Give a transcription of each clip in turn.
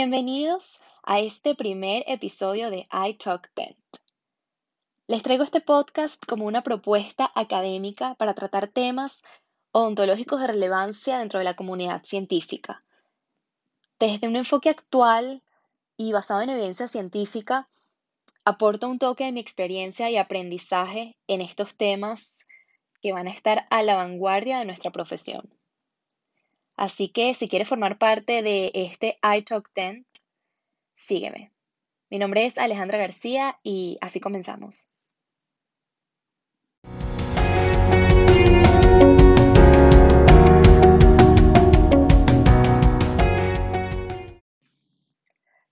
Bienvenidos a este primer episodio de iTalk Dent. Les traigo este podcast como una propuesta académica para tratar temas ontológicos de relevancia dentro de la comunidad científica. Desde un enfoque actual y basado en evidencia científica, aporto un toque de mi experiencia y aprendizaje en estos temas que van a estar a la vanguardia de nuestra profesión. Así que si quieres formar parte de este iTalk Tent, sígueme. Mi nombre es Alejandra García y así comenzamos.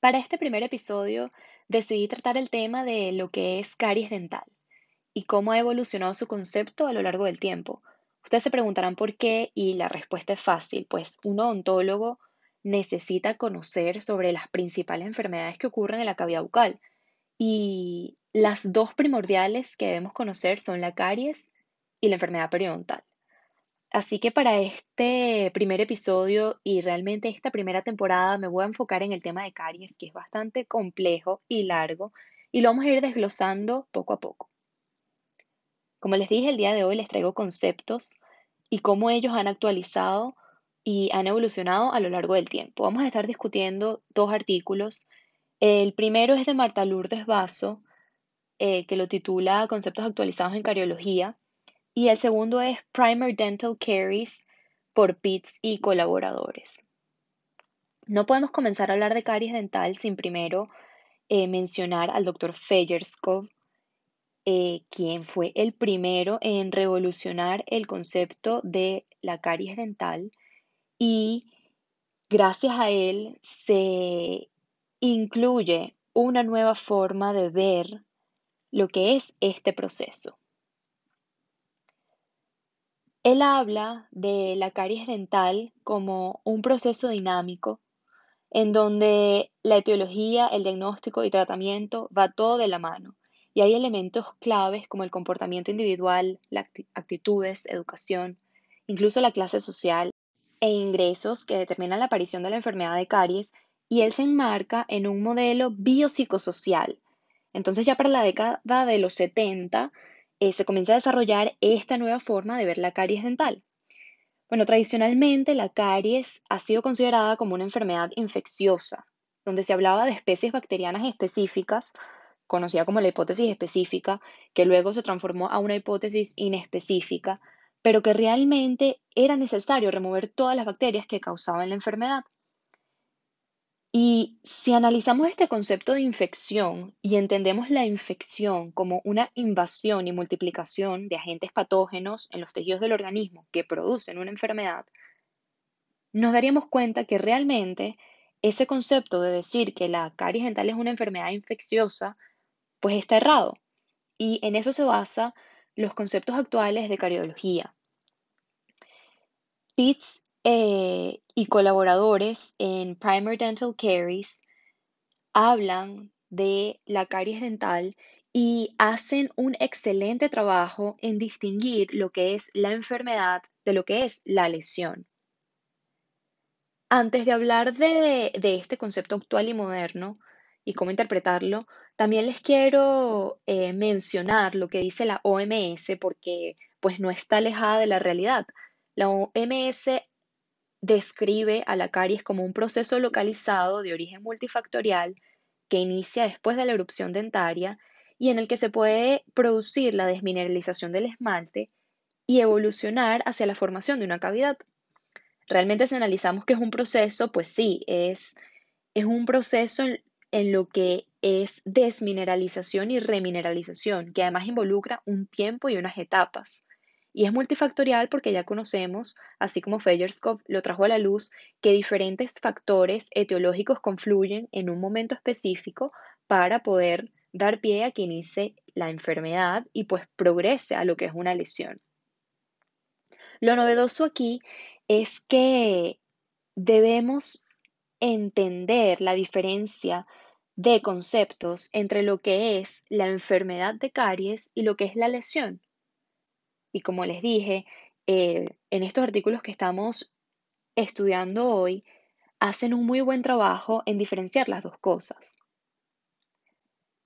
Para este primer episodio decidí tratar el tema de lo que es caries dental y cómo ha evolucionado su concepto a lo largo del tiempo, Ustedes se preguntarán por qué y la respuesta es fácil, pues un odontólogo necesita conocer sobre las principales enfermedades que ocurren en la cavidad bucal y las dos primordiales que debemos conocer son la caries y la enfermedad periodontal. Así que para este primer episodio y realmente esta primera temporada me voy a enfocar en el tema de caries, que es bastante complejo y largo, y lo vamos a ir desglosando poco a poco. Como les dije, el día de hoy les traigo conceptos y cómo ellos han actualizado y han evolucionado a lo largo del tiempo. Vamos a estar discutiendo dos artículos. El primero es de Marta Lourdes Basso, eh, que lo titula Conceptos actualizados en cariología. Y el segundo es Primer Dental Caries por Pitts y colaboradores. No podemos comenzar a hablar de caries dental sin primero eh, mencionar al doctor Fejerskov, eh, quien fue el primero en revolucionar el concepto de la caries dental y gracias a él se incluye una nueva forma de ver lo que es este proceso. Él habla de la caries dental como un proceso dinámico en donde la etiología, el diagnóstico y tratamiento va todo de la mano y hay elementos claves como el comportamiento individual, las actitudes, educación, incluso la clase social e ingresos que determinan la aparición de la enfermedad de caries y él se enmarca en un modelo biopsicosocial. Entonces ya para la década de los 70 eh, se comienza a desarrollar esta nueva forma de ver la caries dental. Bueno, tradicionalmente la caries ha sido considerada como una enfermedad infecciosa, donde se hablaba de especies bacterianas específicas conocida como la hipótesis específica, que luego se transformó a una hipótesis inespecífica, pero que realmente era necesario remover todas las bacterias que causaban la enfermedad. Y si analizamos este concepto de infección y entendemos la infección como una invasión y multiplicación de agentes patógenos en los tejidos del organismo que producen una enfermedad, nos daríamos cuenta que realmente ese concepto de decir que la caries dental es una enfermedad infecciosa pues está errado. Y en eso se basa los conceptos actuales de cardiología. Pitts eh, y colaboradores en Primer Dental Caries hablan de la caries dental y hacen un excelente trabajo en distinguir lo que es la enfermedad de lo que es la lesión. Antes de hablar de este concepto actual y moderno, y cómo interpretarlo, también les quiero eh, mencionar lo que dice la OMS porque pues no está alejada de la realidad. La OMS describe a la caries como un proceso localizado de origen multifactorial que inicia después de la erupción dentaria y en el que se puede producir la desmineralización del esmalte y evolucionar hacia la formación de una cavidad. Realmente si analizamos que es un proceso, pues sí, es, es un proceso en lo que es desmineralización y remineralización, que además involucra un tiempo y unas etapas. Y es multifactorial porque ya conocemos, así como Fejerskov lo trajo a la luz, que diferentes factores etiológicos confluyen en un momento específico para poder dar pie a que inicie la enfermedad y pues progrese a lo que es una lesión. Lo novedoso aquí es que debemos entender la diferencia de conceptos entre lo que es la enfermedad de caries y lo que es la lesión. Y como les dije, eh, en estos artículos que estamos estudiando hoy, hacen un muy buen trabajo en diferenciar las dos cosas.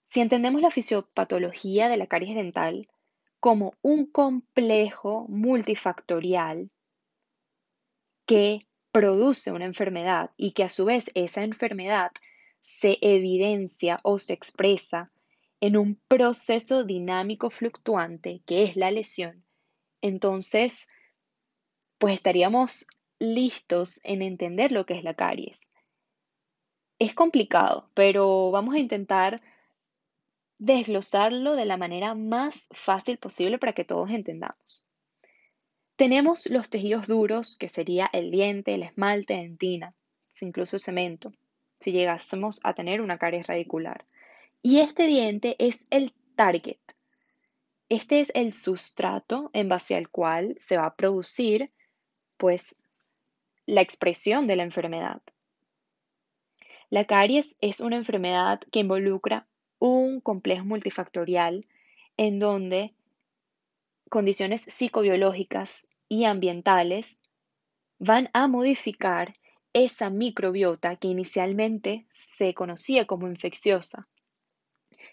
Si entendemos la fisiopatología de la caries dental como un complejo multifactorial que produce una enfermedad y que a su vez esa enfermedad se evidencia o se expresa en un proceso dinámico fluctuante que es la lesión, entonces pues estaríamos listos en entender lo que es la caries. Es complicado, pero vamos a intentar desglosarlo de la manera más fácil posible para que todos entendamos. Tenemos los tejidos duros, que sería el diente, el esmalte, dentina, incluso el cemento, si llegásemos a tener una caries radicular. Y este diente es el target. Este es el sustrato en base al cual se va a producir, pues, la expresión de la enfermedad. La caries es una enfermedad que involucra un complejo multifactorial en donde condiciones psicobiológicas y ambientales van a modificar esa microbiota que inicialmente se conocía como infecciosa.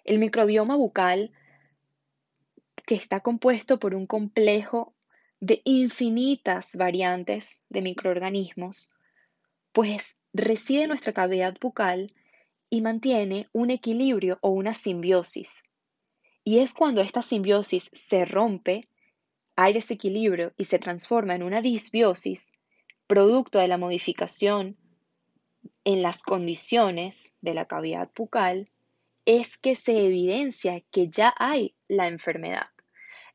El microbioma bucal, que está compuesto por un complejo de infinitas variantes de microorganismos, pues reside en nuestra cavidad bucal y mantiene un equilibrio o una simbiosis. Y es cuando esta simbiosis se rompe, hay desequilibrio y se transforma en una disbiosis, producto de la modificación en las condiciones de la cavidad bucal, es que se evidencia que ya hay la enfermedad.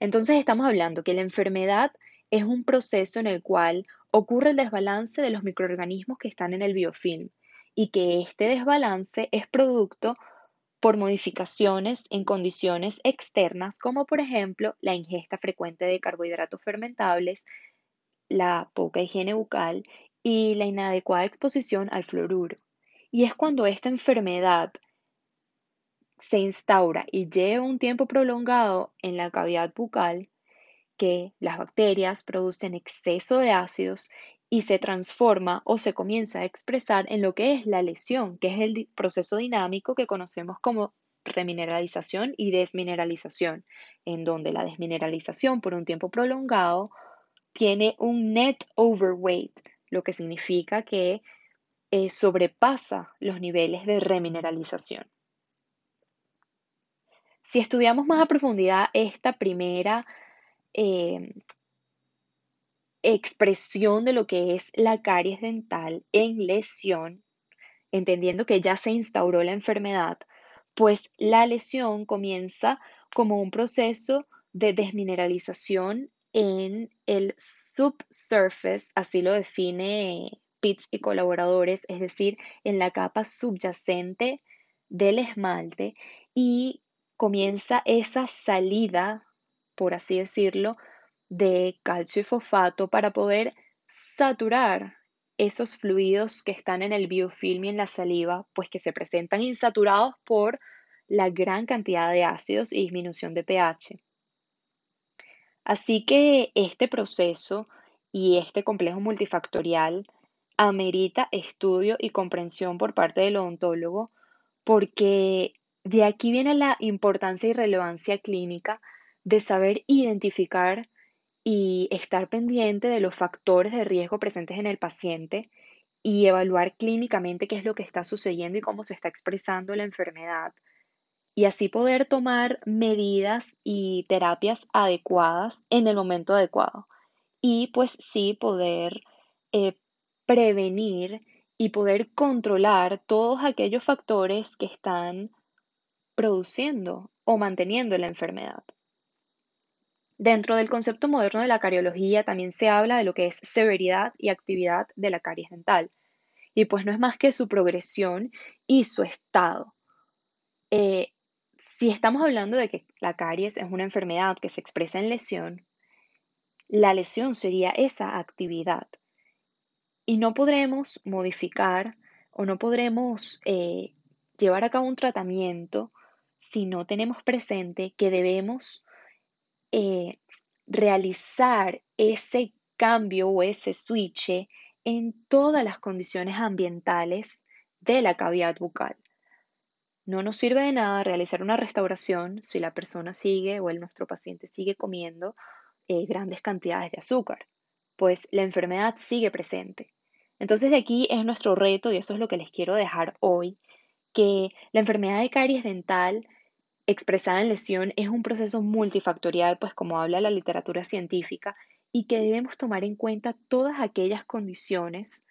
Entonces estamos hablando que la enfermedad es un proceso en el cual ocurre el desbalance de los microorganismos que están en el biofilm y que este desbalance es producto por modificaciones en condiciones externas, como por ejemplo la ingesta frecuente de carbohidratos fermentables, la poca higiene bucal y la inadecuada exposición al fluoruro. Y es cuando esta enfermedad se instaura y lleva un tiempo prolongado en la cavidad bucal que las bacterias producen exceso de ácidos y se transforma o se comienza a expresar en lo que es la lesión, que es el proceso dinámico que conocemos como remineralización y desmineralización, en donde la desmineralización por un tiempo prolongado tiene un net overweight, lo que significa que eh, sobrepasa los niveles de remineralización. Si estudiamos más a profundidad esta primera eh, expresión de lo que es la caries dental en lesión, entendiendo que ya se instauró la enfermedad, pues la lesión comienza como un proceso de desmineralización en el subsurface, así lo define Pitts y colaboradores, es decir, en la capa subyacente del esmalte y comienza esa salida, por así decirlo, de calcio y fosfato para poder saturar esos fluidos que están en el biofilm y en la saliva, pues que se presentan insaturados por la gran cantidad de ácidos y disminución de pH. Así que este proceso y este complejo multifactorial amerita estudio y comprensión por parte del odontólogo porque de aquí viene la importancia y relevancia clínica de saber identificar y estar pendiente de los factores de riesgo presentes en el paciente y evaluar clínicamente qué es lo que está sucediendo y cómo se está expresando la enfermedad y así poder tomar medidas y terapias adecuadas en el momento adecuado y pues sí poder eh, prevenir y poder controlar todos aquellos factores que están produciendo o manteniendo la enfermedad. Dentro del concepto moderno de la cariología también se habla de lo que es severidad y actividad de la caries dental. Y pues no es más que su progresión y su estado. Eh, si estamos hablando de que la caries es una enfermedad que se expresa en lesión, la lesión sería esa actividad. Y no podremos modificar o no podremos eh, llevar a cabo un tratamiento si no tenemos presente que debemos eh, realizar ese cambio o ese switch en todas las condiciones ambientales de la cavidad bucal. No nos sirve de nada realizar una restauración si la persona sigue o el, nuestro paciente sigue comiendo eh, grandes cantidades de azúcar, pues la enfermedad sigue presente. Entonces de aquí es nuestro reto y eso es lo que les quiero dejar hoy, que la enfermedad de caries dental expresada en lesión es un proceso multifactorial, pues como habla la literatura científica, y que debemos tomar en cuenta todas aquellas condiciones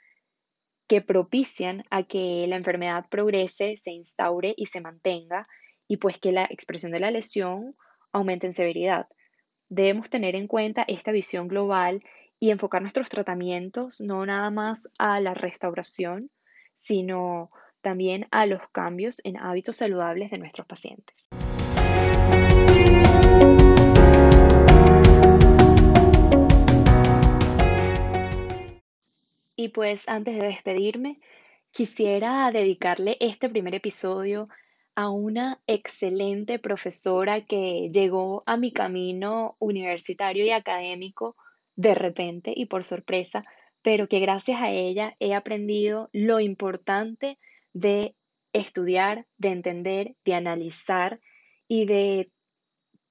que propician a que la enfermedad progrese, se instaure y se mantenga, y pues que la expresión de la lesión aumente en severidad. Debemos tener en cuenta esta visión global y enfocar nuestros tratamientos no nada más a la restauración, sino también a los cambios en hábitos saludables de nuestros pacientes. Y pues antes de despedirme, quisiera dedicarle este primer episodio a una excelente profesora que llegó a mi camino universitario y académico de repente y por sorpresa, pero que gracias a ella he aprendido lo importante de estudiar, de entender, de analizar y de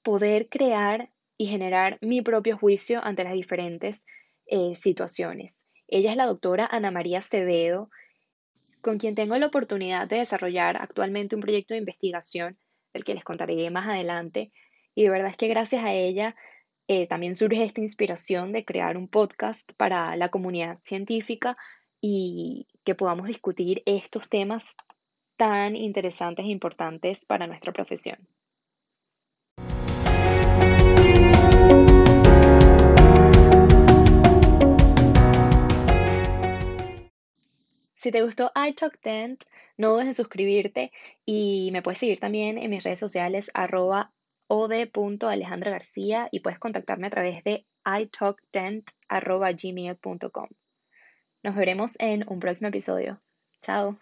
poder crear y generar mi propio juicio ante las diferentes eh, situaciones. Ella es la doctora Ana María Acevedo, con quien tengo la oportunidad de desarrollar actualmente un proyecto de investigación, del que les contaré más adelante. Y de verdad es que gracias a ella eh, también surge esta inspiración de crear un podcast para la comunidad científica y que podamos discutir estos temas tan interesantes e importantes para nuestra profesión. Si te gustó iTalk Dent, no dudes en suscribirte y me puedes seguir también en mis redes sociales arroba od.alejandra García y puedes contactarme a través de italkdent.gmail.com. Nos veremos en un próximo episodio. Chao.